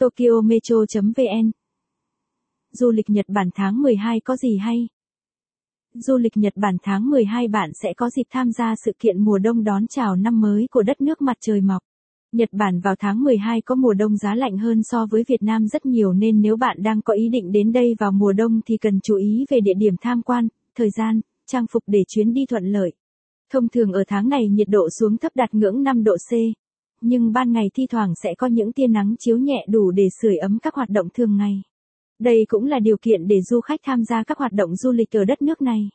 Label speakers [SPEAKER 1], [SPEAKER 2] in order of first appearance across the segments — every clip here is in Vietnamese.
[SPEAKER 1] Tokyo Metro.vn Du lịch Nhật Bản tháng 12 có gì hay? Du lịch Nhật Bản tháng 12 bạn sẽ có dịp tham gia sự kiện mùa đông đón chào năm mới của đất nước mặt trời mọc. Nhật Bản vào tháng 12 có mùa đông giá lạnh hơn so với Việt Nam rất nhiều nên nếu bạn đang có ý định đến đây vào mùa đông thì cần chú ý về địa điểm tham quan, thời gian, trang phục để chuyến đi thuận lợi. Thông thường ở tháng này nhiệt độ xuống thấp đạt ngưỡng 5 độ C. Nhưng ban ngày thi thoảng sẽ có những tia nắng chiếu nhẹ đủ để sưởi ấm các hoạt động thường ngày. Đây cũng là điều kiện để du khách tham gia các hoạt động du lịch ở đất nước này.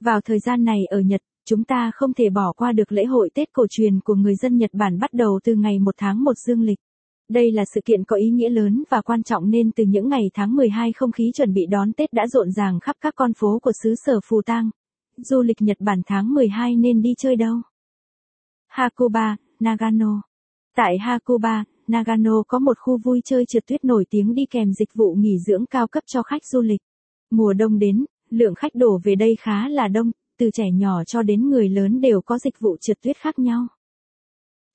[SPEAKER 1] Vào thời gian này ở Nhật, chúng ta không thể bỏ qua được lễ hội Tết cổ truyền của người dân Nhật Bản bắt đầu từ ngày 1 tháng 1 dương lịch. Đây là sự kiện có ý nghĩa lớn và quan trọng nên từ những ngày tháng 12 không khí chuẩn bị đón Tết đã rộn ràng khắp các con phố của xứ sở Phù Tang. Du lịch Nhật Bản tháng 12 nên đi chơi đâu? Hakuba, Nagano. Tại Hakuba, Nagano có một khu vui chơi trượt tuyết nổi tiếng đi kèm dịch vụ nghỉ dưỡng cao cấp cho khách du lịch. Mùa đông đến, lượng khách đổ về đây khá là đông, từ trẻ nhỏ cho đến người lớn đều có dịch vụ trượt tuyết khác nhau.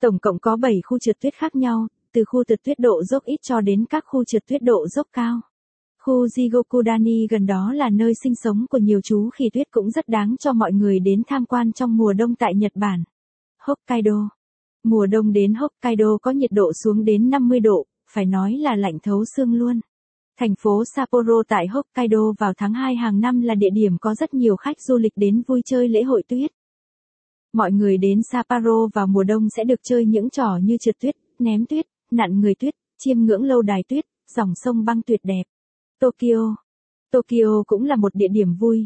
[SPEAKER 1] Tổng cộng có 7 khu trượt tuyết khác nhau, từ khu trượt tuyết độ dốc ít cho đến các khu trượt tuyết độ dốc cao. Khu Jigokudani gần đó là nơi sinh sống của nhiều chú khỉ tuyết cũng rất đáng cho mọi người đến tham quan trong mùa đông tại Nhật Bản. Hokkaido Mùa đông đến Hokkaido có nhiệt độ xuống đến 50 độ, phải nói là lạnh thấu xương luôn. Thành phố Sapporo tại Hokkaido vào tháng 2 hàng năm là địa điểm có rất nhiều khách du lịch đến vui chơi lễ hội tuyết. Mọi người đến Sapporo vào mùa đông sẽ được chơi những trò như trượt tuyết, ném tuyết, nặn người tuyết, chiêm ngưỡng lâu đài tuyết, dòng sông băng tuyệt đẹp. Tokyo Tokyo cũng là một địa điểm vui.